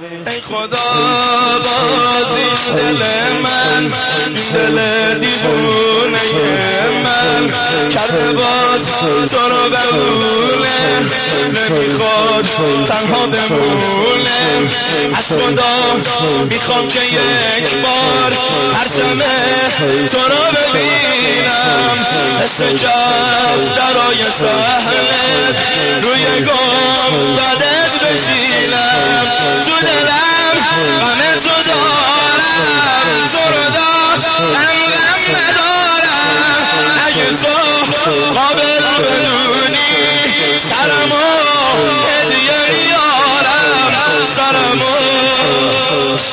ای خدا بازی دل من دل دیوونه من. کرده باز تو رو ببونه نمی‌خواد تنها بمونه. از خدا می‌خوام که یک بار هر تو رو ببینم. حس جف درای سهلت روی گم بدت بشینم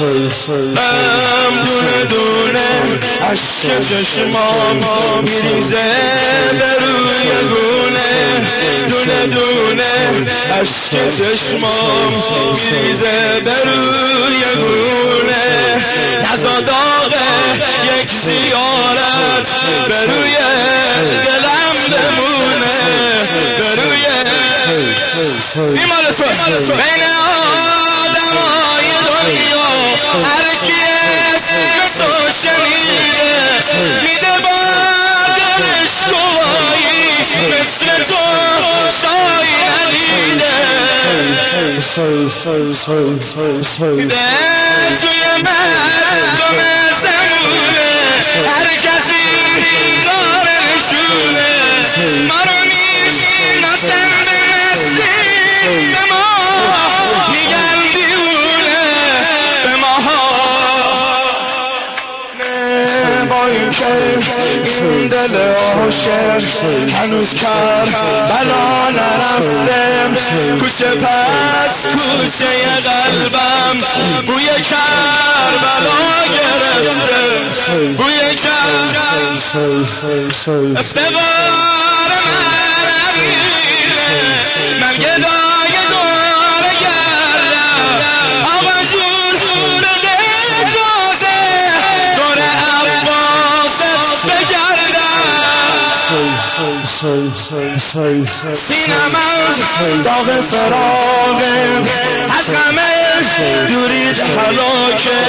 هم دونه دونه عشق چشمام میریزه به روی گونه دونه دونه عشق چشمام میریزه به روی گونه نزا یک زیارت به روی دلم بمونه به روی بیمال تو بین آدمای دنیا هر کی اسم تو شنیده میده با دلش گوایی مثل تو شایی ندیده توی مردم با این که این دل عاشق هنوز کر بلا نرفتم کوچه پس کوچه قلبم بوی کر بلا گرفته بوی کر افتقار من من گدای سینم از داغ فراغم از غمه دورید حلاکه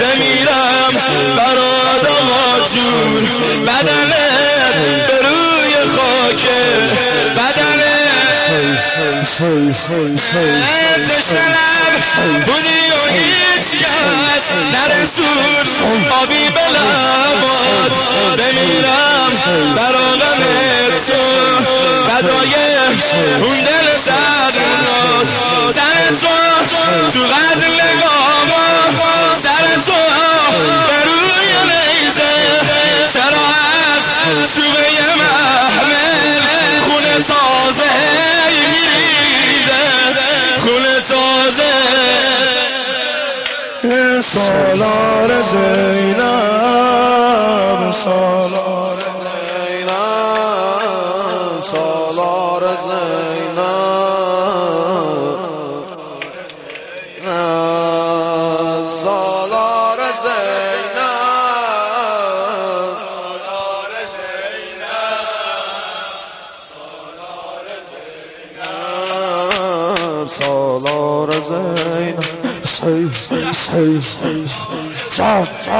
بمیرم براد آقا جون بدنت به روی خاکه بدنت بودی و هیچ کس نرسون. آبی اون دل صدرات تن تو تو قد نگاه سر تو به روی نیزه. چرا از سوبه محمل. خونه تازه میریزه. خونه تازه. سالار زینب سالار زینب سالار زینب سالار زینب سی سی سی سی سی سی